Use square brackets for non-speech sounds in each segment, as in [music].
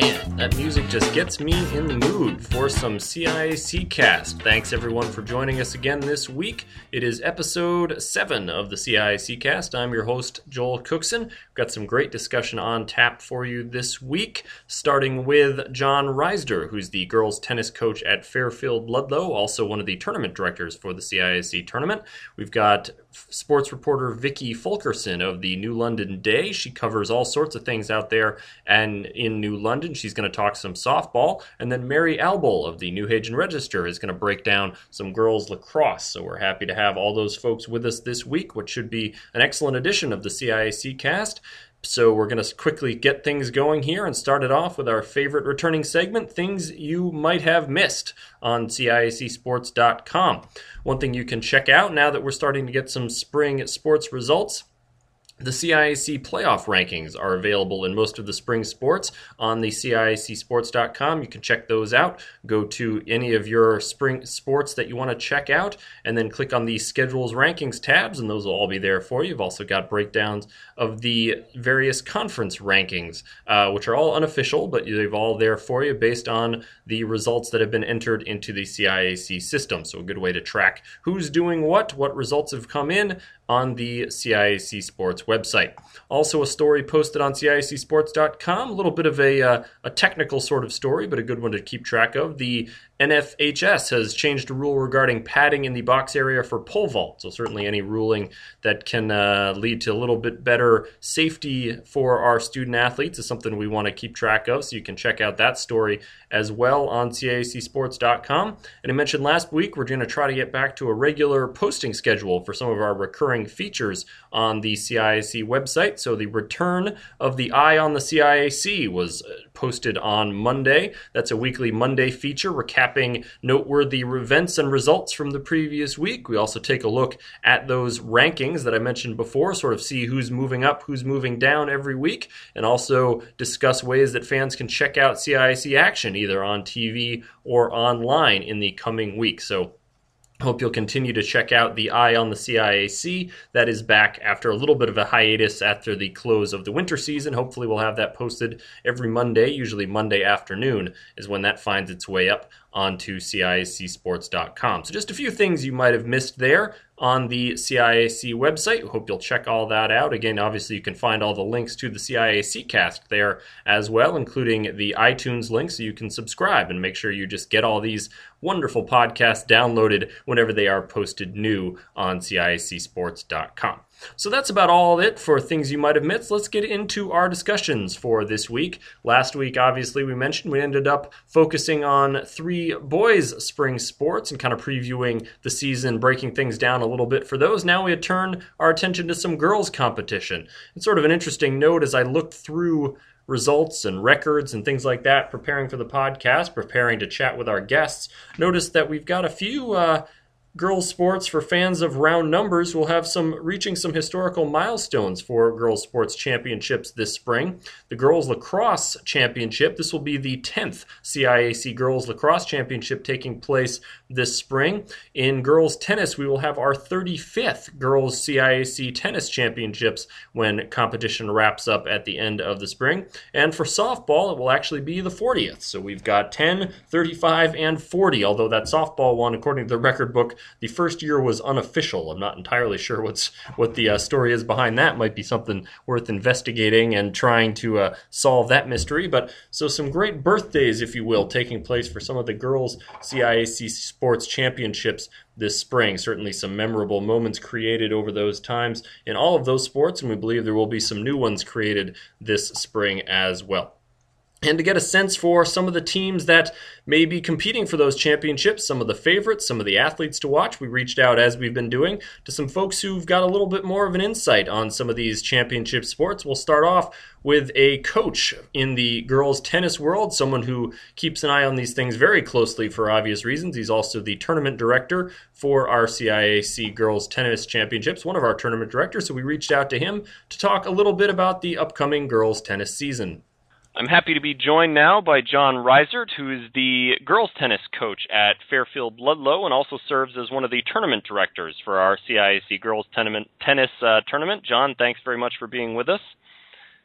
Man, that music just gets me in the mood for some CIAC cast. Thanks everyone for joining us again this week. It is episode 7 of the CIAC cast. I'm your host, Joel Cookson. Got some great discussion on tap for you this week, starting with John Reisert, who's the girls tennis coach at Fairfield Ludlowe, also one of the tournament directors for the CIAC tournament. We've got sports reporter Vicky Fulkerson of the New London Day. She covers all sorts of things out there and in New London. She's going to talk some softball. And then Mary Albl of the New Haven Register is going to break down some girls lacrosse. So we're happy to have all those folks with us this week, which should be an excellent edition of the CIAC cast. So we're going to quickly get things going here and start it off with our favorite returning segment, things you might have missed on CIACsports.com. One thing you can check out now that we're starting to get some spring sports results the CIAC playoff rankings are available in most of the spring sports on the CIACsports.com. You can check those out. Go to any of your spring sports that you want to check out, and then click on the schedules rankings tabs, and those will all be there for you. You've also got breakdowns of the various conference rankings, uh, which are all unofficial, but they've all there for you based on the results that have been entered into the CIAC system. So, a good way to track who's doing what, what results have come in, on the CIAC Sports website. Also, a story posted on CIACSports.com, a little bit of a, uh, a technical sort of story, but a good one to keep track of. The NFHS has changed a rule regarding padding in the box area for pole vault. So, certainly, any ruling that can uh, lead to a little bit better safety for our student athletes is something we want to keep track of. So, you can check out that story as well on CIACSports.com. And I mentioned last week, we're going to try to get back to a regular posting schedule for some of our recurring features on the CIAC website. So, the return of the Eye on the CIAC was uh, posted on Monday. That's a weekly Monday feature recapping noteworthy events and results from the previous week. We also take a look at those rankings that I mentioned before, sort of see who's moving up, who's moving down every week, and also discuss ways that fans can check out CIAC action either on TV or online in the coming week. So Hope you'll continue to check out the Eye on the CIAC. That is back after a little bit of a hiatus after the close of the winter season. Hopefully, we'll have that posted every Monday. Usually, Monday afternoon is when that finds its way up onto CIACsports.com. So, just a few things you might have missed there on the CIAC website. Hope you'll check all that out. Again, obviously, you can find all the links to the CIAC cast there as well, including the iTunes link, so you can subscribe and make sure you just get all these wonderful podcasts downloaded whenever they are posted new on CIACsports.com. So that's about all it for things you might have missed. Let's get into our discussions for this week. Last week, obviously, we mentioned we ended up focusing on three boys' spring sports and kind of previewing the season, breaking things down a little bit for those. Now we turn our attention to some girls' competition. It's sort of an interesting note as I looked through results and records and things like that, preparing for the podcast, preparing to chat with our guests. Notice that we've got a few. Uh, girls sports for fans of round numbers will have some reaching some historical milestones for girls sports championships this spring. The girls lacrosse championship this will be the 10th ciac girls lacrosse championship taking place this spring. In girls tennis we will have our 35th girls ciac tennis championships when competition wraps up at the end of the spring. And for softball it will actually be the 40th so we've got 10 35 and 40 although that softball one according to the record book the first year was unofficial. I'm not entirely sure what's what the uh, story is behind that. Might be something worth investigating and trying to uh, solve that mystery. But so some great birthdays, if you will, taking place for some of the girls CIAC sports championships this spring. Certainly, some memorable moments created over those times in all of those sports, and we believe there will be some new ones created this spring as well and to get a sense for some of the teams that may be competing for those championships, some of the favorites, some of the athletes to watch, we reached out as we've been doing to some folks who've got a little bit more of an insight on some of these championship sports. We'll start off with a coach in the girls' tennis world, someone who keeps an eye on these things very closely for obvious reasons. He's also the tournament director for our CIAC Girls Tennis Championships, one of our tournament directors. So we reached out to him to talk a little bit about the upcoming girls' tennis season. I'm happy to be joined now by John Reisert, who is the girls tennis coach at Fairfield Ludlowe and also serves as one of the tournament directors for our CIAC girls tennis uh, tournament. John, thanks very much for being with us.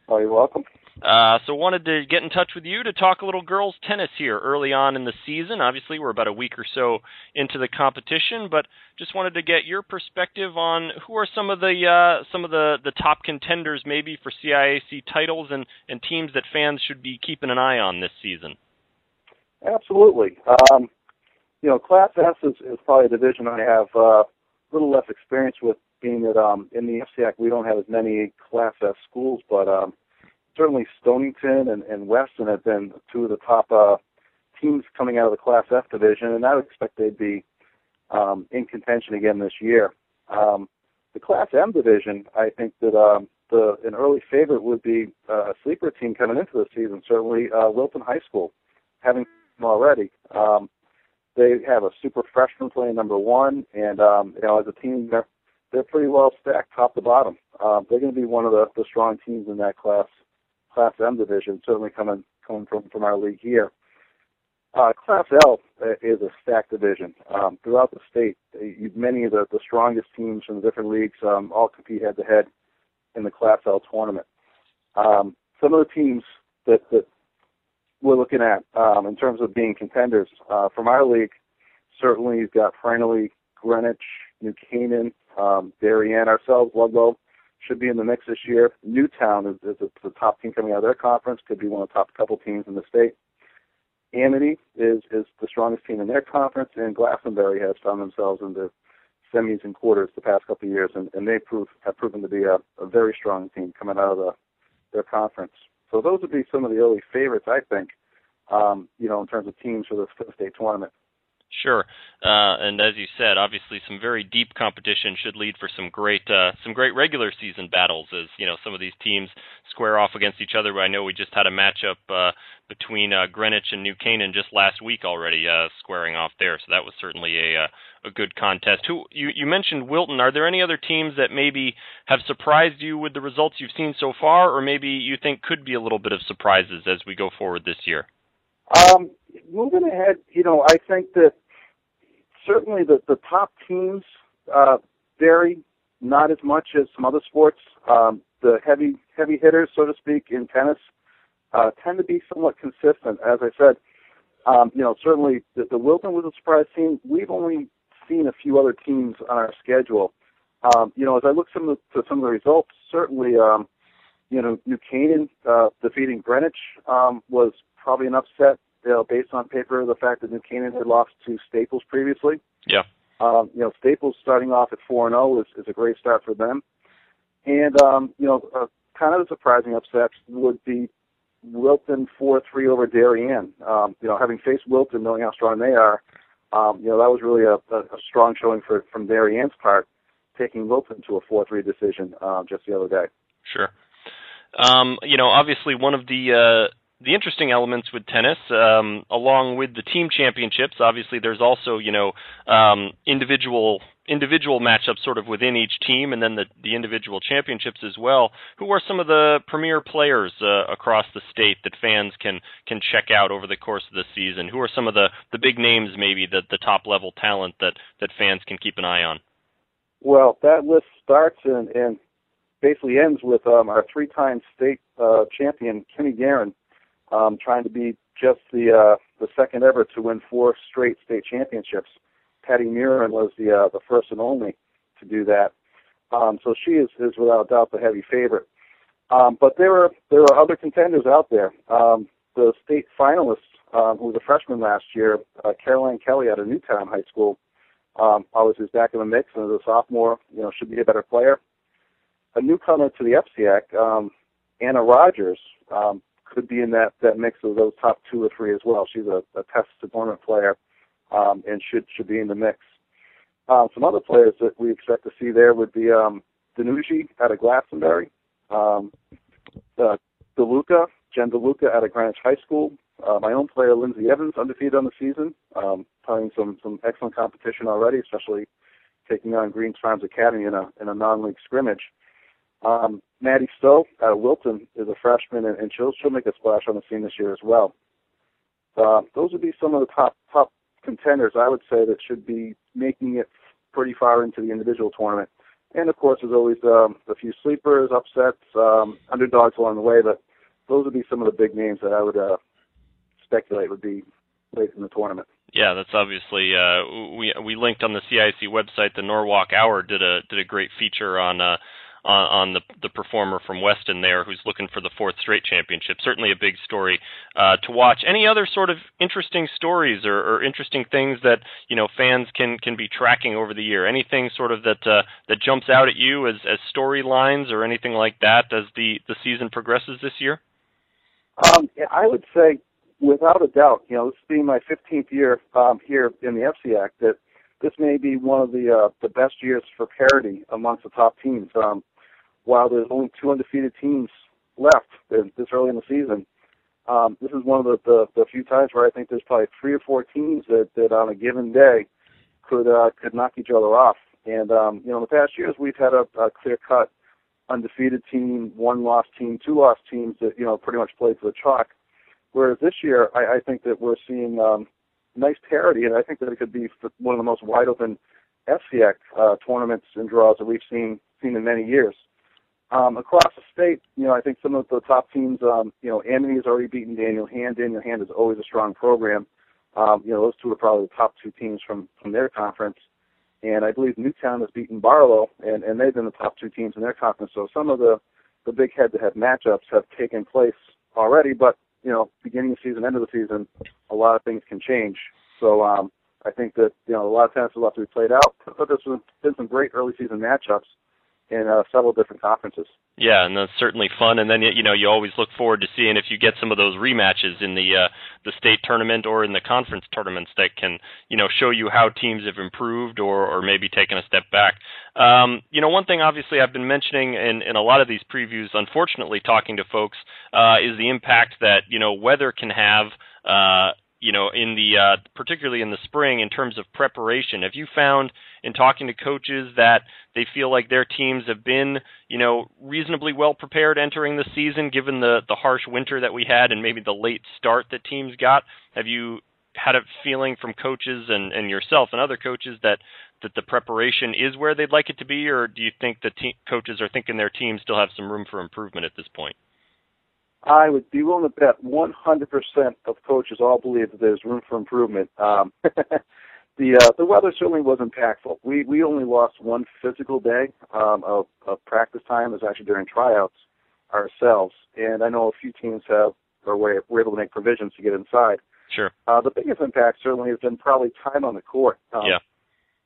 Oh, you're welcome. Uh, so wanted to get in touch with you to talk a little girls tennis here early on in the season. Obviously, we're about a week or so into the competition, but just wanted to get your perspective on who are some of the uh, some of the, the top contenders maybe for CIAC titles and, and teams that fans should be keeping an eye on this season. Absolutely. Um, you know, Class S is, is probably a division I have uh, a little less experience with, being that um, in the FCIAC we don't have as many Class S schools, but um, certainly Stonington and, and Weston have been two of the top uh, teams coming out of the Class S division, and I would expect they'd be um, in contention again this year. Um, the Class M division, I think that um, the an early favorite would be uh, a sleeper team coming into the season. Certainly, uh, Wilton High School, having them already. Um, they have a super freshman playing number one, and um, you know, as a team, they're they're pretty well stacked top to bottom. Um, they're going to be one of the, the strong teams in that class Class M division, certainly coming coming from from our league here. Uh, Class L is a stacked division um, throughout the state. Many of the, the strongest teams from the different leagues um, all compete head to head in the Class L tournament. Um, some of the teams that, that we're looking at um, in terms of being contenders uh, from our league, certainly you've got finally Greenwich, New Canaan, um, Darien, ourselves, Ludlowe should be in the mix this year. Newtown is, is the top team coming out of their conference, could be one of the top couple teams in the state. Amity is is the strongest team in their conference, and Glastonbury has found themselves in the semis and quarters the past couple of years, and, and they prove have proven to be a, a very strong team coming out of the, their conference. So those would be some of the early favorites, I think. Um, you know, in terms of teams for the, for the state tournament. Sure, uh, and as you said, obviously some very deep competition should lead for some great uh, some great regular season battles. As you know, some of these teams square off against each other. I know we just had a matchup uh, between uh, Greenwich and New Canaan just last week already, uh, squaring off there. So that was certainly a uh, a good contest. Who you you mentioned Wilton? Are there any other teams that maybe have surprised you with the results you've seen so far, or maybe you think could be a little bit of surprises as we go forward this year? Um, moving ahead, you know, I think that certainly the, the top teams uh, vary not as much as some other sports. Um, the heavy heavy hitters, so to speak, in tennis uh, tend to be somewhat consistent. As I said, um, you know, certainly the, the Wilton was a surprise team. We've only seen a few other teams on our schedule. Um, you know, as I look some of the, to some of the results, certainly, um, you know, New Canaan uh, defeating Greenwich um, was probably an upset you know, based on paper, the fact that New Canaan had lost to Staples previously. Yeah. Um, you know, Staples starting off at four and zero is, is a great start for them. And um, you know, uh, kind of a surprising upset would be Wilton four three over Darien. Um, you know, having faced Wilton, knowing how strong they are, um, you know that was really a, a, a strong showing for from Darien's part, taking Wilton to a four three decision um, just the other day. Sure. Um, you know, obviously one of the uh, the interesting elements with tennis, um, along with the team championships, obviously there's also you know um, individual individual matchups sort of within each team, and then the the individual championships as well. Who are some of the premier players uh, across the state that fans can can check out over the course of the season? Who are some of the the big names, maybe the the top level talent that that fans can keep an eye on? Well, that list starts and, and basically ends with um, our three-time state uh, champion Kenny Guerin um, trying to be just the uh, the second ever to win four straight state championships. Patty Murin was the uh, the first and only to do that. Um, so she is, is without doubt the heavy favorite. Um, but there are there are other contenders out there. Um, the state finalist, um, who was a freshman last year, uh, Caroline Kelly out of Newtown High School, um, always is back in the mix, and as a sophomore, you know, should be a better player. A newcomer to the FCIAC, um, Anna Rogers, um, could be in that that mix of those top two or three as well. She's a, a test tournament player um, and should should be in the mix. Um, some other players that we expect to see there would be um, Danucci out of Glastonbury, um, uh, DeLuca, Jen DeLuca out of Greenwich High School. Uh, my own player, Lindsay Evans, undefeated on the season, um, playing some some excellent competition already, especially taking on Greens Farms Academy in a in a non-league scrimmage. Um, Maddie Stowe out of Wilton is a freshman, and, and she'll she'll make a splash on the scene this year as well. Uh, those would be some of the top top contenders I would say that should be making it pretty far into the individual tournament. And of course, there's always um, a few sleepers, upsets, um, underdogs along the way. But those would be some of the big names that I would uh, speculate would be late in the tournament. Yeah, that's obviously uh, we we linked on the CIAC website. The Norwalk Hour did a did a great feature on uh, on, on the the performer from Weston there, who's looking for the fourth straight championship. Certainly a big story uh, to watch. Any other sort of interesting stories or, or interesting things that you know fans can can be tracking over the year? Anything sort of that uh, that jumps out at you as as storylines or anything like that as the the season progresses this year? Um, I would say without a doubt, you know, this being my 15th year um, here in the FCIAC, that this may be one of the uh, the best years for parity amongst the top teams. Um, while there's only two undefeated teams left this early in the season, um, this is one of the, the the few times where I think there's probably three or four teams that that on a given day could uh, could knock each other off. And um, you know, in the past years, we've had a, a clear cut undefeated team, one lost team, two lost teams that you know pretty much played to the chalk. Whereas this year, I, I think that we're seeing um, nice parity, and I think that it could be one of the most wide open FCIAC uh, tournaments and draws that we've seen seen in many years. Um, across the state, you know, I think some of the top teams, um, you know, Amity has already beaten Daniel Hand. Daniel Hand is always a strong program. Um, you know, those two are probably the top two teams from from their conference. And I believe Newtown has beaten Barlow, and and they've been the top two teams in their conference. So some of the the big head-to-head matchups have taken place already, but you know, beginning of the season, end of the season, a lot of things can change. So um, I think that you know a lot of tennis will have to be played out. But there's been some great early season matchups in uh, several different conferences. Yeah, and that's certainly fun. And then you know you always look forward to seeing if you get some of those rematches in the uh, the state tournament or in the conference tournaments that can you know show you how teams have improved or or maybe taken a step back. Um, you know, one thing obviously I've been mentioning in in a lot of these previews, unfortunately, talking to folks, uh, is the impact that you know weather can have. Uh, you know, in the uh, particularly in the spring in terms of preparation? Have you found in talking to coaches that they feel like their teams have been, you know, reasonably well prepared entering the season, given the the harsh winter that we had and maybe the late start that teams got? Have you had a feeling from coaches and, and yourself and other coaches that that the preparation is where they'd like it to be, or do you think the te- coaches are thinking their teams still have some room for improvement at this point? I would be willing to bet 100% of coaches all believe that there's room for improvement. Um, [laughs] the uh, the weather certainly was impactful. We we only lost one physical day um, of, of practice time. It was actually during tryouts ourselves, and I know a few teams have or were, were able to make provisions to get inside. Sure. Uh, the biggest impact certainly has been probably time on the court. Um, yeah.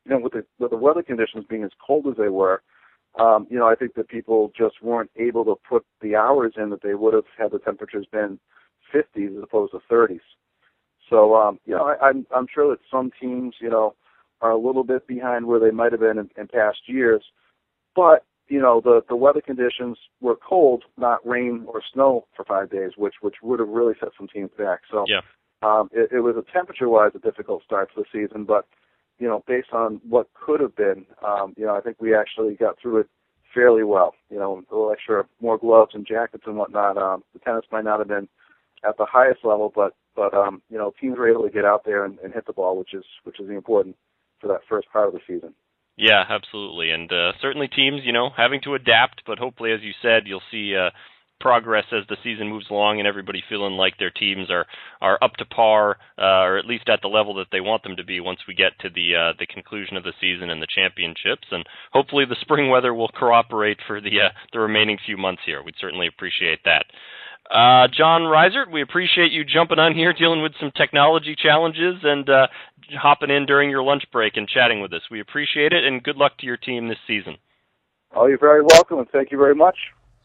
You know, with the with the weather conditions being as cold as they were, um, you know, I think that people just weren't able to put the hours in that they would have had the temperatures been 50s as opposed to 30s. So, um, you know, I, I'm I'm sure that some teams, you know, are a little bit behind where they might have been in, in past years, but you know, the the weather conditions were cold, not rain or snow for five days, which which would have really set some teams back. So, yeah. um, it, it was a temperature-wise a difficult start to the season, but you know, based on what could have been, um, you know, I think we actually got through it fairly well. You know, a little extra more gloves and jackets and whatnot. Um, the tennis might not have been at the highest level, but but um, you know, teams were able to get out there and, and hit the ball, which is which is important for that first part of the season. Yeah, absolutely, and uh, certainly teams, you know, having to adapt, but hopefully, as you said, you'll see. Uh, progress as the season moves along and everybody feeling like their teams are are up to par uh, or at least at the level that they want them to be once we get to the uh, the conclusion of the season and the championships and hopefully the spring weather will cooperate for the uh, the remaining few months here we'd certainly appreciate that uh, John Reisert, we appreciate you jumping on here, dealing with some technology challenges, and uh, hopping in during your lunch break and chatting with us. We appreciate it, and good luck to your team this season. Oh, you're very welcome, and thank you very much.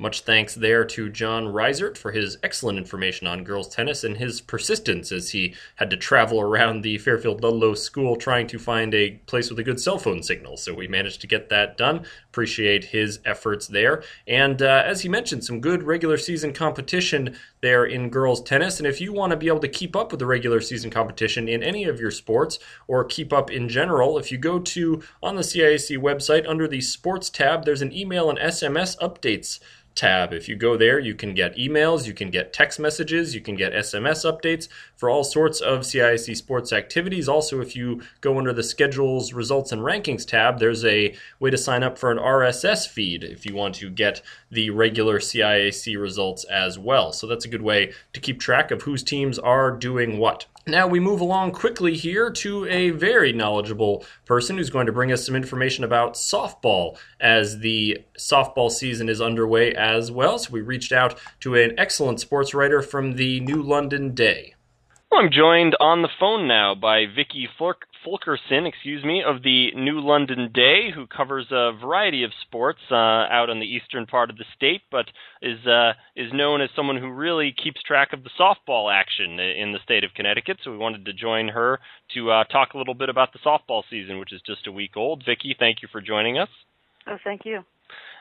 Much thanks there to John Reisert for his excellent information on girls tennis and his persistence as he had to travel around the Fairfield Ludlowe School trying to find a place with a good cell phone signal. So we managed to get that done. Appreciate his efforts there. And uh, as he mentioned, some good regular season competition there in girls tennis. And if you want to be able to keep up with the regular season competition in any of your sports or keep up in general, if you go to on the CIAC website under the sports tab, there's an email and SMS updates tab. If you go there, you can get emails, you can get text messages, you can get SMS updates for all sorts of CIAC sports activities. Also, if you go under the schedules, results, and rankings tab, there's a way to sign up for an RSS feed if you want to get the regular CIAC results as well. So that's a good way to keep track of whose teams are doing what. Now we move along quickly here to a very knowledgeable person who's going to bring us some information about softball as the softball season is underway as well. So we reached out to an excellent sports writer from the New London Day. I'm joined on the phone now by Vicky Fulkerson, excuse me, of the New London Day, who covers a variety of sports uh, out on the eastern part of the state, but is uh, is known as someone who really keeps track of the softball action in the state of Connecticut. So we wanted to join her to uh, talk a little bit about the softball season, which is just a week old. Vicky, thank you for joining us. Oh, thank you.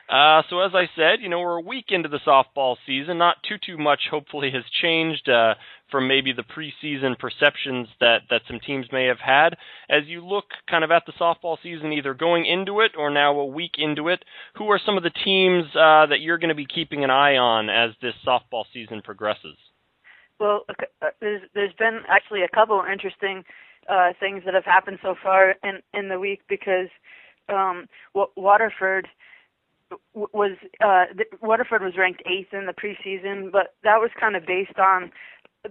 Uh, so as I said, you know we're a week into the softball season. Not too too much, hopefully, has changed uh, from maybe the preseason perceptions that that some teams may have had. As you look kind of at the softball season, either going into it or now a week into it, who are some of the teams uh, that you're going to be keeping an eye on as this softball season progresses? Well, uh, there's there's been actually a couple interesting uh, things that have happened so far in in the week because um, Waterford was uh, Waterford was ranked eighth in the preseason, but that was kind of based on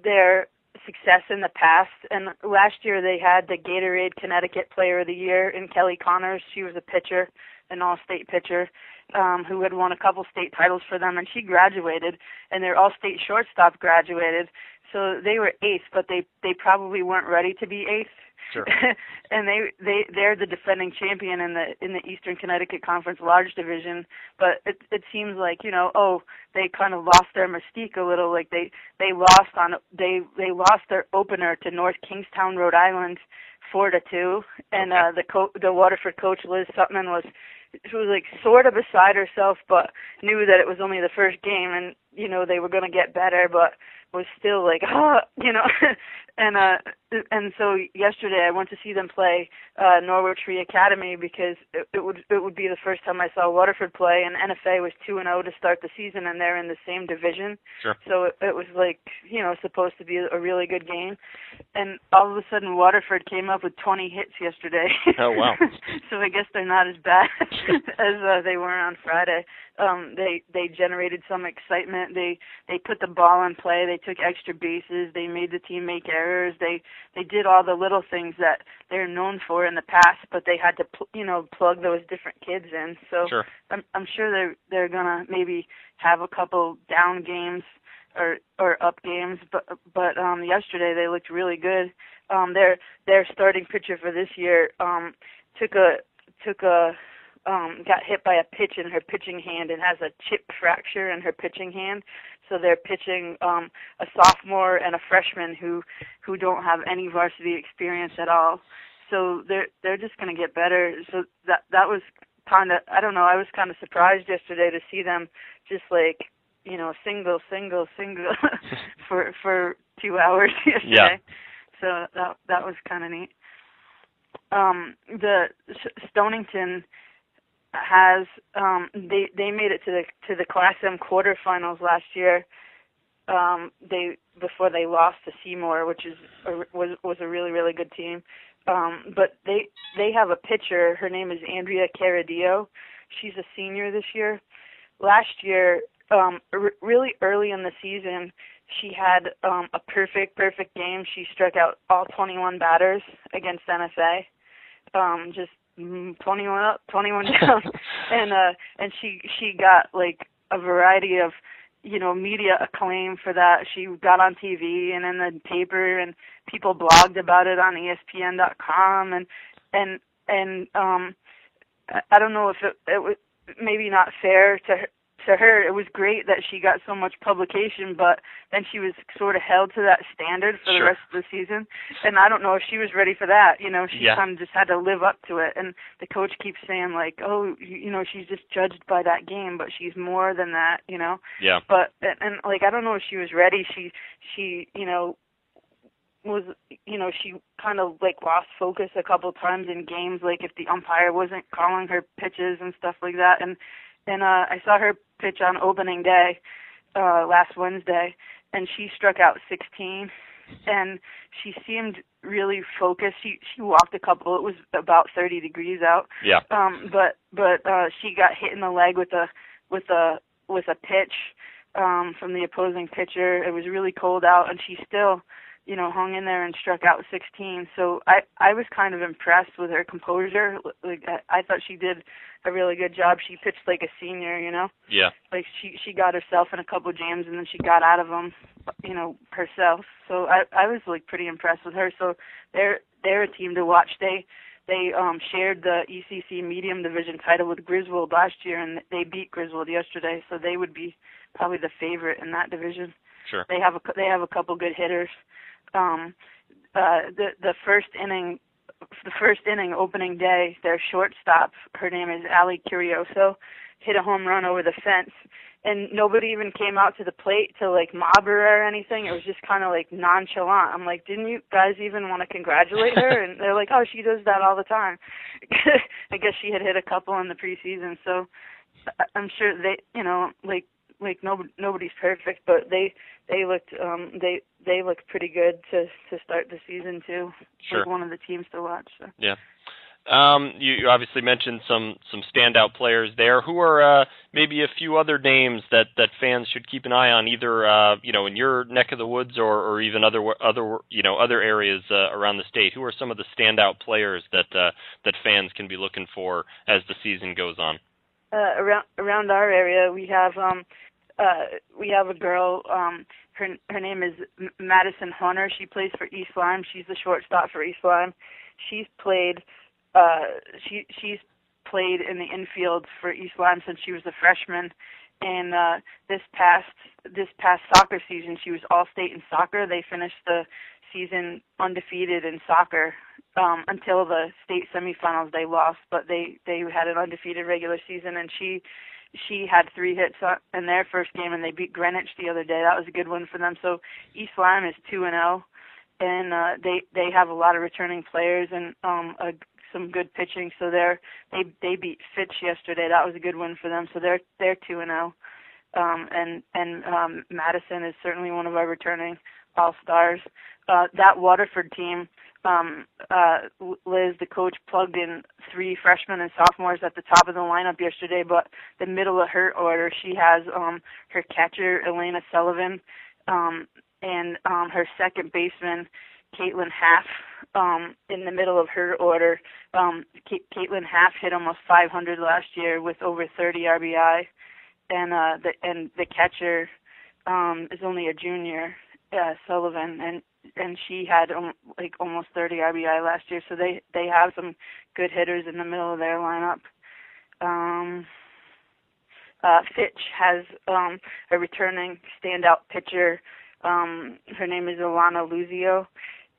their success in the past. And last year they had the Gatorade Connecticut Player of the Year in Kelly Connors. She was a pitcher, an all-state pitcher, um, who had won a couple state titles for them, and she graduated. And their all-state shortstop graduated, so they were eighth, but they they probably weren't ready to be eighth Sure. [laughs] and they they they're the defending champion in the in the Eastern Connecticut Conference large division, but it it seems like, you know, oh, they kind of lost their mystique a little like they they lost on they they lost their opener to North Kingstown, Rhode Island 4 to 2 and okay. uh the co- the Waterford coach Liz Sutman was she was like sort of beside herself but knew that it was only the first game and you know they were going to get better but was still like [laughs] ah you know [laughs] and uh and so yesterday I went to see them play uh Norwich Free Academy because it, it would it would be the first time I saw Waterford play and NFA was 2 and 0 to start the season and they're in the same division. Sure. So it, it was like, you know, supposed to be a, a really good game. And all of a sudden Waterford came up with 20 hits yesterday. Oh wow. [laughs] so I guess they're not as bad as uh, they were on Friday. Um they they generated some excitement. They they put the ball in play. They took extra bases. They made the team make errors. They they did all the little things that they're known for in the past, but they had to pl- you know plug those different kids in. So sure. I'm I'm sure they're they're gonna maybe have a couple down games or or up games, but but um yesterday they looked really good. Um their their starting pitcher for this year um took a took a um got hit by a pitch in her pitching hand and has a chip fracture in her pitching hand so they're pitching um, a sophomore and a freshman who who don't have any varsity experience at all. So they're they're just going to get better. So that that was kind of I don't know. I was kind of surprised yesterday to see them just like you know single single single [laughs] [laughs] for for two hours [laughs] yesterday. Yeah. So that that was kind of neat. Um, the Stonington has um they they made it to the to the class M quarterfinals last year um they before they lost to Seymour which is a, was was a really really good team. Um but they they have a pitcher her name is Andrea Caradillo she's a senior this year. Last year um r- really early in the season she had um a perfect perfect game. She struck out all 21 batters against NFA um just 21 up, 21 [laughs] down, and uh, and she she got like a variety of you know media acclaim for that. She got on TV and in the paper, and people blogged about it on ESPN.com, and and and um, I don't know if it it was maybe not fair to her, to her it was great that she got so much publication but then she was sort of held to that standard for sure. the rest of the season. And i don't know if she was ready for that you know she yeah. kind of just had to live up to it. And the coach keeps saying like oh you, you know she's just judged by that game but she's more than that you know? Yeah. But and, and like i don't know if she was ready. She she you know was you know she kind of like lost focus a couple times in games like if the umpire wasn't calling her pitches and stuff like that. And and uh, I saw her pitch on opening day uh, last Wednesday, and she struck out 16, and she seemed really focused. She she walked a couple. It was about 30 degrees out. Yeah. Um, but but uh, she got hit in the leg with a with a with a pitch um, from the opposing pitcher. It was really cold out, and she still you know, hung in there and struck out 16. So I I was kind of impressed with her composure. Like I, I thought she did a really good job. She pitched like a senior, you know. Yeah. Like she she got herself in a couple jams and then she got out of them, you know, herself. So I I was like pretty impressed with her. So they're they're a team to watch. They they um shared the ECC medium division title with Griswold last year and they beat Griswold yesterday. So they would be probably the favorite in that division. Sure. They have a they have a couple good hitters um, uh, the the first inning, the first inning opening day, their shortstop, her name is Ali Curioso, hit a home run over the fence, and nobody even came out to the plate to like mob her or anything. It was just kind of like nonchalant. I'm like, didn't you guys even want to congratulate her? And they're like, oh, she does that all the time. [laughs] I guess she had hit a couple in the preseason, so I'm sure they, you know, like like nobody nobody's perfect, but they they looked um they they looked pretty good to to start the season too. Sure. Like one of the teams to watch. So. Yeah. Um, you, you obviously mentioned some some standout players there. Who are uh, maybe a few other names that that fans should keep an eye on, either uh, you know in your neck of the woods or or even other other you know other areas uh, around the state. Who are some of the standout players that uh, that fans can be looking for as the season goes on? Uh, around around our area, we have um, uh, we have a girl. Um, her her name is Madison Hunter. She plays for East Lyme. She's the shortstop for East Lyme. She's played. Uh, she she's played in the infield for East Lyme since she was a freshman. And uh, this past this past soccer season, she was all state in soccer. They finished the season undefeated in soccer um, until the state semifinals. They lost, but they they had an undefeated regular season, and she she had three hits in their first game, and they beat Greenwich the other day. That was a good one for them. So East Lyme is two and zero, oh, and uh, they they have a lot of returning players and um, a, some good pitching. So they're they they beat Fitch yesterday. That was a good win for them. So they're they're two and zero, oh. um, and and um, Madison is certainly one of our returning all stars. Uh, that Waterford team um, uh, Liz, the coach, plugged in three freshmen and sophomores at the top of the lineup yesterday, but the middle of her order, she has um, her catcher, Elena Sullivan, um, and um, her second baseman, Caitlin Half, um, in the middle of her order. Um, Caitlin Half hit almost 500 last year with over 30 RBI, and uh, the and the catcher um, is only a junior, uh, Sullivan, and and she had um, like almost 30 RBI last year. So they they have some good hitters in the middle of their lineup. Um, uh, Fitch has um, a returning standout pitcher. Um, her name is Alana Luzio,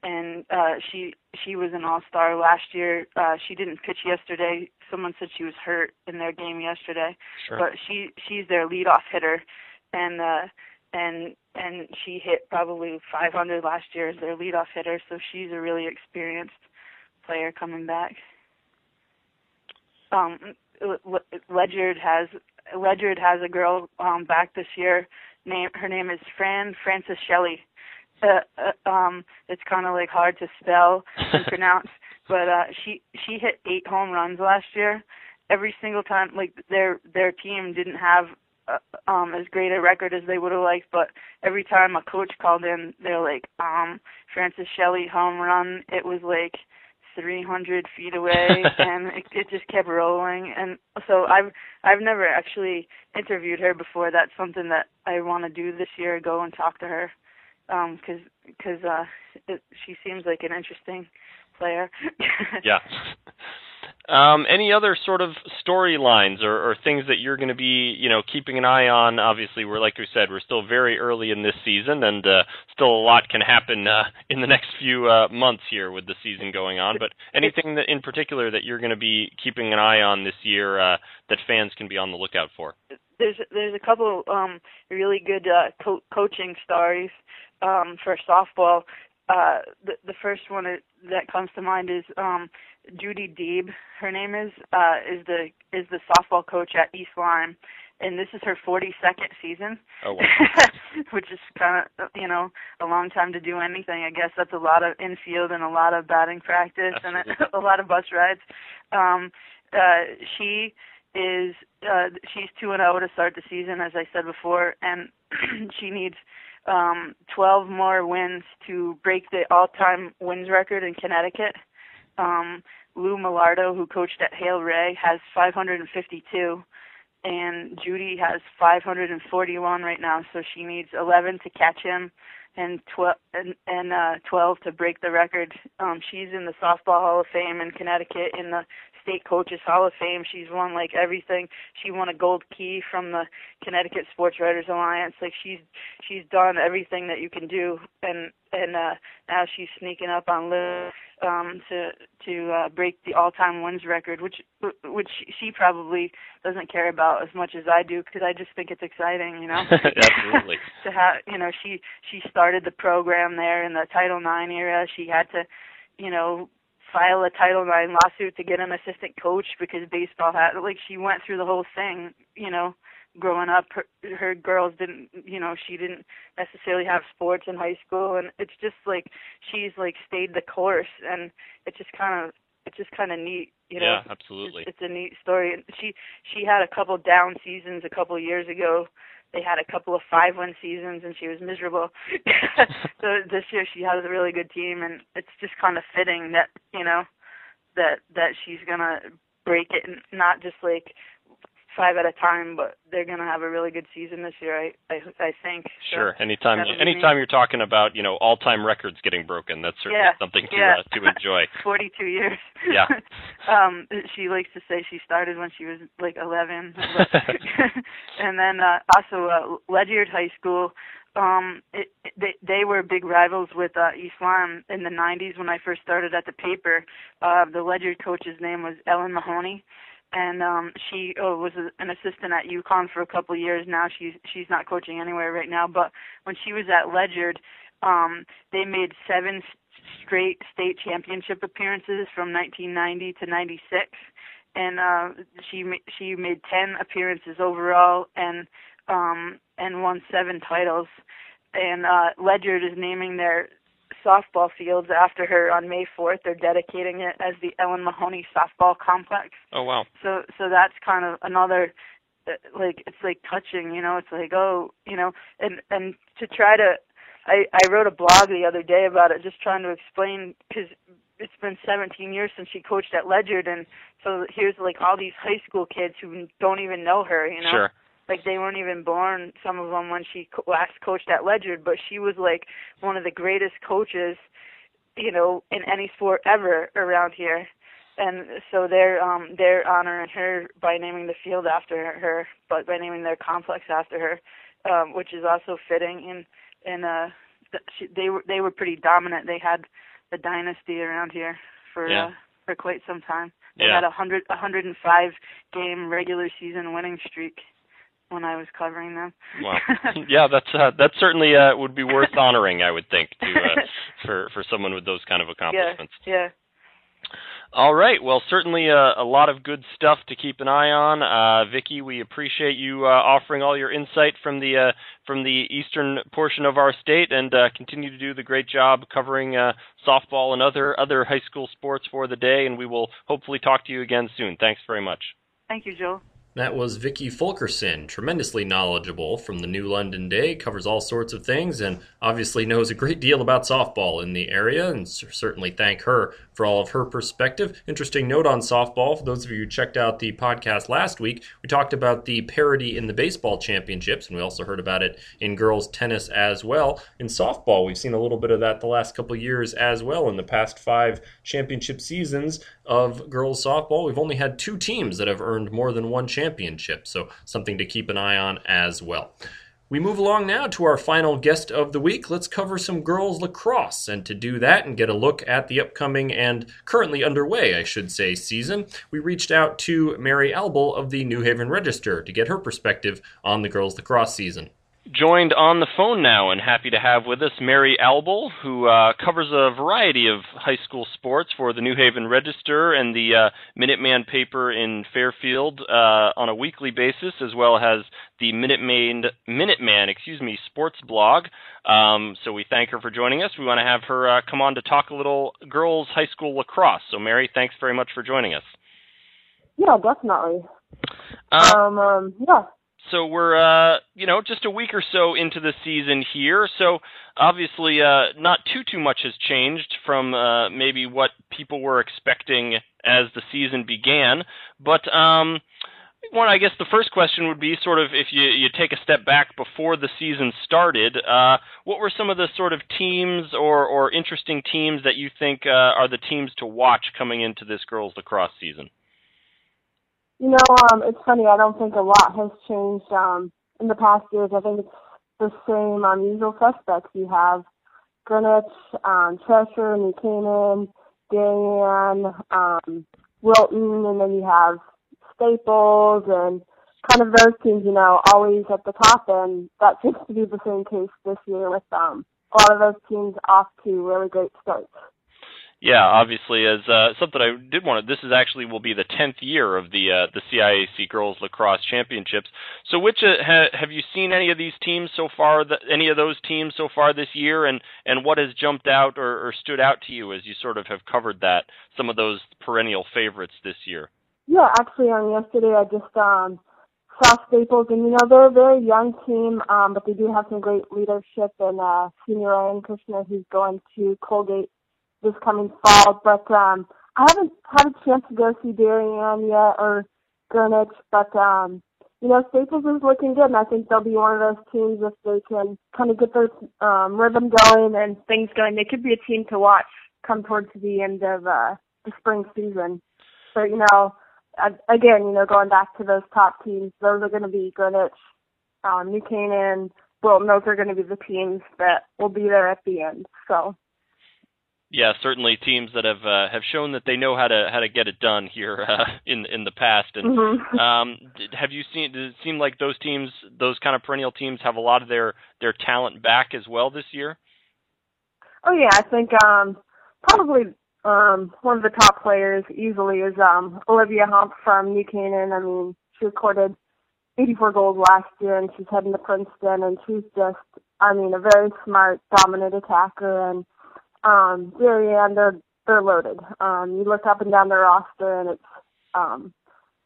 and uh, she she was an all-star last year. Uh, she didn't pitch yesterday. Someone said she was hurt in their game yesterday, sure. but she she's their leadoff hitter, and uh, and and she hit probably 500 last year as their leadoff hitter, so she's a really experienced player coming back. Um, Ledyard has Ledyard has a girl um, back this year. Name her name is Fran Frances Shelley. Uh, uh, um, it's kind of like hard to spell and [laughs] pronounce, but uh, she she hit eight home runs last year. Every single time, like their their team didn't have uh, um as great a record as they would have liked, but every time a coach called in, they're like, um, Frances Shelley home run. It was like 300 feet away, [laughs] and it, it just kept rolling. And so I've I've never actually interviewed her before. That's something that I want to do this year. Go and talk to her, um, because because uh, it, she seems like an interesting player. yeah. [laughs] [laughs] Um, any other sort of storylines or, or, things that you're going to be, you know, keeping an eye on? Obviously, we're like we said, we're still very early in this season, and uh, still a lot can happen uh, in the next few uh, months here with the season going on. But anything that, in particular, that you're going to be keeping an eye on this year uh, that fans can be on the lookout for? There's there's a couple um, really good uh, co- coaching stories um, for softball uh, the the first one that comes to mind is um, Judy Deeb, her name is, uh, is the is the softball coach at East Lyme, and this is her 42nd season. Oh, wow. [laughs] which is kind of you know a long time to do anything. I guess that's a lot of infield and a lot of batting practice Absolutely. and [laughs] a, a lot of bus rides. Um, uh, she is uh, she's two and zero to start the season, as I said before, and [clears throat] she needs um, 12 more wins to break the all-time wins record in Connecticut. Um, Lou Millardo, who coached at Hale Ray, has 552, and Judy has 541 right now. So she needs 11 to catch him, and 12 and, and uh, 12 to break the record. Um, she's in the softball Hall of Fame in Connecticut, in the State Coaches Hall of Fame. She's won like everything. She won a gold key from the Connecticut Sports Writers Alliance. Like she's she's done everything that you can do, and and uh, now she's sneaking up on Liv um, to to uh, break the all-time wins record, which which she probably doesn't care about as much as I do because I just think it's exciting, you know. [laughs] Absolutely. [laughs] to have you know she she started the program there in the Title IX era. She had to, you know, file a Title IX lawsuit to get an assistant coach because baseball had like she went through the whole thing, you know growing up her, her girls didn't you know she didn't necessarily have sports in high school. And it's just like she's like stayed the course. And it's just kind of it's just kind of neat you know? Yeah, absolutely. it's, it's a neat story. And she she had a couple down seasons a couple years ago. They had a couple of five win seasons and she was miserable. [laughs] So this year she has a really good team and it's just kind of fitting that you know that that she's gonna break it. And not just like five at a time, but they're going to have a really good season this year. I I, I think. So Sure. Anytime, anytime you're talking about you know all-time records getting broken, that's certainly Yeah, something to yeah. uh, to enjoy. [laughs] 42 years. Yeah. [laughs] um, she likes to say she started when she was like 11. But [laughs] and then uh, also uh, Ledyard High School. Um, it, it, they they were big rivals with uh, Lyme in the 90s when I first started at the paper. Uh, the Ledyard coach's name was Ellen Mahoney, and um, she uh, was an assistant at UConn for a couple of years. Now she's she's not coaching anywhere right now. But when she was at Ledyard, um, they made seven straight state championship appearances from 1990 to 96 and uh she she made 10 appearances overall and um and won seven titles and uh Ledyard is naming their softball fields after her on May 4th they're dedicating it as the Ellen Mahoney softball complex. Oh wow. so so that's kind of another uh, like it's like touching you know? It's like oh you know? And and to try to i i wrote a blog the other day about it just trying to explain because it's been 17 years since she coached at Ledyard and so here's like all these high school kids who don't even know her you know? Sure. Like they weren't even born some of them when she co- last coached at Ledyard but she was like one of the greatest coaches you know in any sport ever around here. And so they're um they're honoring her by naming the field after her but by naming their complex after her um which is also fitting. And and uh she, they were they were pretty dominant. They had a dynasty around here for Yeah. uh, for quite some time. They Yeah. had a hundred a hundred and five game regular season winning streak when I was covering them. Wow. [laughs] yeah, that's uh, that certainly uh, would be worth honoring, I would think, to uh, [laughs] for for someone with those kind of accomplishments. yeah. All right. Well, certainly uh, a lot of good stuff to keep an eye on. Uh, Vicky, we appreciate you uh, offering all your insight from the uh, from the eastern portion of our state, and uh, continue to do the great job covering uh, softball and other other high school sports for the day. And we will hopefully talk to you again soon. Thanks very much. Thank you, Joel. That was Vicky Fulkerson, tremendously knowledgeable from the New London Day, covers all sorts of things, and obviously knows a great deal about softball in the area, and certainly thank her for all of her perspective. Interesting note on softball, for those of you who checked out the podcast last week, we talked about the parity in the baseball championships, and we also heard about it in girls tennis as well. In softball, we've seen a little bit of that the last couple years as well. In the past five championship seasons of girls softball, we've only had two teams that have earned more than one championship, so something to keep an eye on as well. We move along now to our final guest of the week. Let's cover some girls lacrosse. And to do that and get a look at the upcoming and currently underway, I should say, season, we reached out to Mary Albl of the New Haven Register to get her perspective on the girls lacrosse season. Joined on the phone now and happy to have with us Mary Albl, who uh, covers a variety of high school sports for the New Haven Register and the uh, Minuteman paper in Fairfield uh, on a weekly basis, as well as the Minuteman, Minuteman excuse me, sports blog. Um, so we thank her for joining us. We want to have her uh, come on to talk a little girls high school lacrosse. So Mary, thanks very much for joining us. Yeah, definitely. Uh, um, um, yeah so we're uh, you know just a week or so into the season here. So obviously, uh, not too too much has changed from uh, maybe what people were expecting as the season began. But um, one, I guess the first question would be sort of if you you take a step back before the season started, uh, what were some of the sort of teams or or interesting teams that you think uh, are the teams to watch coming into this girls lacrosse season? You know, um, it's funny. I don't think a lot has changed um, in the past years. I think it's the same um, usual suspects. You have Greenwich, um, Cheshire, New Canaan, Darien, um, Wilton, and then you have Staples and kind of those teams, you know, always at the top. And that seems to be the same case this year with um, a lot of those teams off to really great starts. Yeah, obviously, as uh, something I did want to. This is actually will be the tenth year of the uh, the CIAC Girls Lacrosse Championships. So, which uh, ha, have you seen any of these teams so far? The, any of those teams so far this year, and and what has jumped out or, or stood out to you as you sort of have covered that some of those perennial favorites this year? Yeah, actually, on yesterday I just um, saw Staples, and you know they're a very young team, um, but they do have some great leadership and uh, senior Ryan Kushner, who's going to Colgate this coming fall. But um, I haven't had a chance to go see Darien yet or Greenwich, but um, you know Staples is looking good, and I think they'll be one of those teams if they can kind of get their um, rhythm going and things going. They could be a team to watch come towards the end of uh, the spring season. So you know, again, you know, going back to those top teams, those are going to be Greenwich, um, New Canaan, Wilton. Those are going to be the teams that will be there at the end. So yeah, certainly teams that have uh, have shown that they know how to how to get it done here uh, in in the past. And mm-hmm. um, have you seen? Does it seem like those teams, those kind of perennial teams, have a lot of their their talent back as well this year? Oh yeah, I think um, probably um, one of the top players easily is um, Olivia Hompe from New Canaan. I mean, she recorded 84 goals last year, and she's heading to Princeton, and she's just, I mean, a very smart, dominant attacker and um, yeah, and they're they're loaded. Um, you look up and down their roster, and it's um,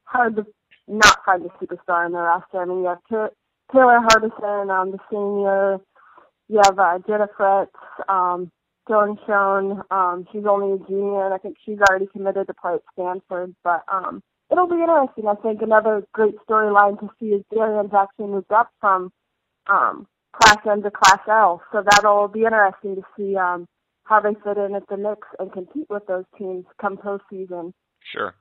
hard to not find a superstar in their roster. I mean, you have Taylor Hardison, um, the senior. You have uh, Jenna Fritz, um, Dylan Schoen. Um, she's only a junior, and I think she's already committed to play at Stanford. But um, it'll be interesting. I think another great storyline to see is Darien's actually moved up from um, Class M to Class L, so that'll be interesting to see. Um, how they fit in at the mix and compete with those teams come postseason. Sure.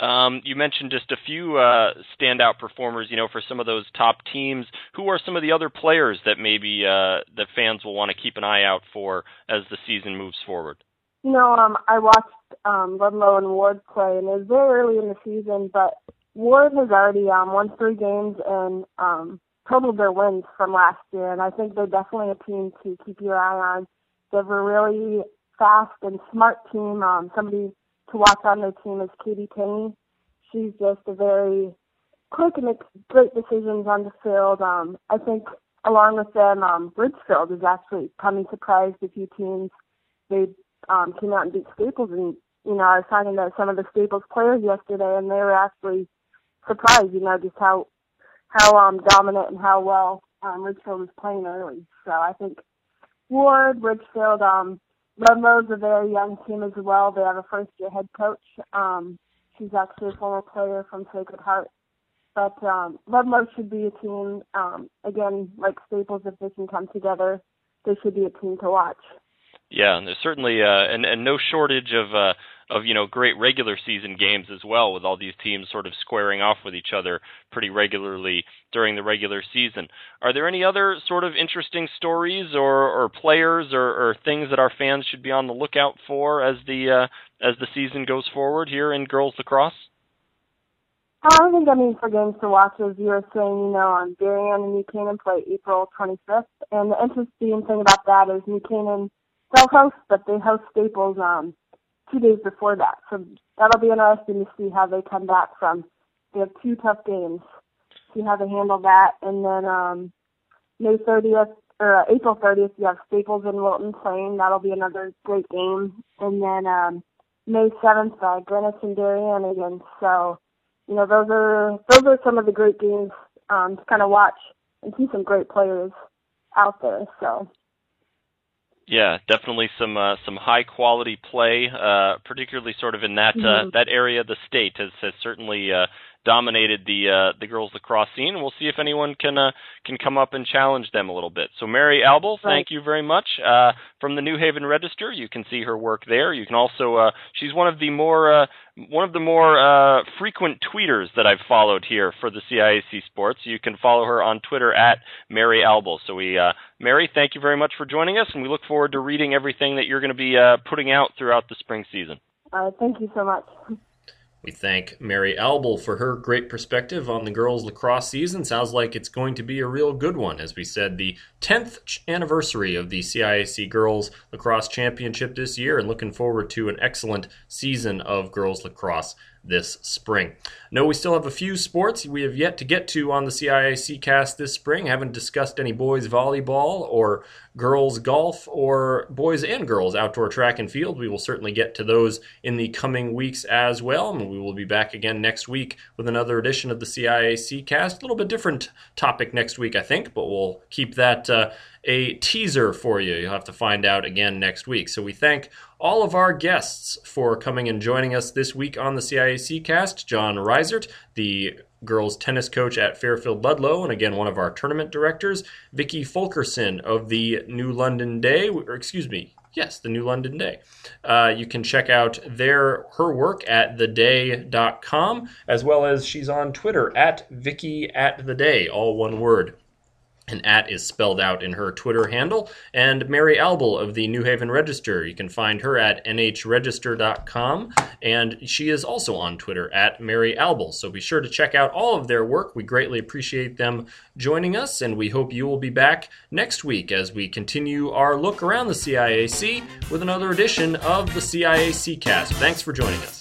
Um, you mentioned just a few uh, standout performers, you know, for some of those top teams. Who are some of the other players that maybe uh, that fans will want to keep an eye out for as the season moves forward? You know, um, I watched um, Ludlowe and Warde play, and it was very early in the season, but Warde has already um, won three games and um, totaled their wins from last year, and I think they're definitely a team to keep your eye on. They have a really fast and smart team. Um, somebody to watch on their team is Katie Tenney. She's just a very quick and makes great decisions on the field. Um, I think along with them, um, Ridgefield is actually coming surprised a few teams. They um, came out and beat Staples, and you know I was talking to some of the Staples players yesterday, and they were actually surprised, you know, just how how um, dominant and how well um, Ridgefield was playing early. So I think Warde, Ridgefield, um, Ludlowe's a very young team as well. They have a first year head coach. Um, she's actually a former player from Sacred Heart. But um, Ludlowe should be a team, um, again, like Staples, if they can come together, they should be a team to watch. Yeah, and there's certainly uh, and and no shortage of uh, of you know great regular season games as well, with all these teams sort of squaring off with each other pretty regularly during the regular season. Are there any other sort of interesting stories or, or players or, or things that our fans should be on the lookout for as the uh, as the season goes forward here in girls lacrosse? I think I mean for games to watch, as you were saying, you know, on Darien and New Canaan play April 25th, and the interesting thing about that is New Canaan self-host, but they host Staples um two days before that, so that'll be interesting to see how they come back from. They have two tough games, see how they handle that, and then um May 30th or uh, April 30th, you have Staples and Wilton playing. That'll be another great game, and then um May 7th, uh, Greenwich and Darien again. So you know, those are those are some of the great games um, to kind of watch and see some great players out there. So. Yeah, definitely some uh, some high quality play, uh, particularly sort of in that uh, mm-hmm. that area of the state has has certainly uh, dominated the uh, the girls lacrosse scene. We'll see if anyone can uh, can come up and challenge them a little bit. So Mary Albl, right. thank you very much uh, from the New Haven Register. You can see her work there. You can also uh, she's one of the more uh, one of the more uh, frequent tweeters that I've followed here for the CIAC Sports. You can follow her on Twitter at Mary Albl. So we Mary, thank you very much for joining us, and we look forward to reading everything that you're going to be putting out throughout the spring season. thank you so much. [laughs] We thank Mary Albl for her great perspective on the girls' lacrosse season. Sounds like it's going to be a real good one. As we said, the 10th anniversary of the CIAC Girls Lacrosse Championship this year, and looking forward to an excellent season of girls lacrosse this spring. No, we still have a few sports we have yet to get to on the CIAC cast this spring. Haven't discussed any boys volleyball or girls golf or boys and girls outdoor track and field. We will certainly get to those in the coming weeks as well. And we will be back again next week with another edition of the CIAC cast. A little bit different topic next week, I think, but we'll keep that uh, a teaser for you. You'll have to find out again next week. So we thank all of our guests for coming and joining us this week on the CIAC cast. John Reisert, the girls tennis coach at Fairfield Ludlowe, and again, one of our tournament directors, Vicki Fulkerson of the New London Day, or excuse me, yes, the New London Day. Uh, you can check out their her work at theday.com, as well as she's on Twitter at Vicki at the Day, all one word. And at is spelled out in her Twitter handle. And Mary Albl of the New Haven Register. You can find her at nhregister.com. And she is also on Twitter at Mary Albl. So be sure to check out all of their work. We greatly appreciate them joining us. And we hope you will be back next week as we continue our look around the CIAC with another edition of the CIAC cast. Thanks for joining us.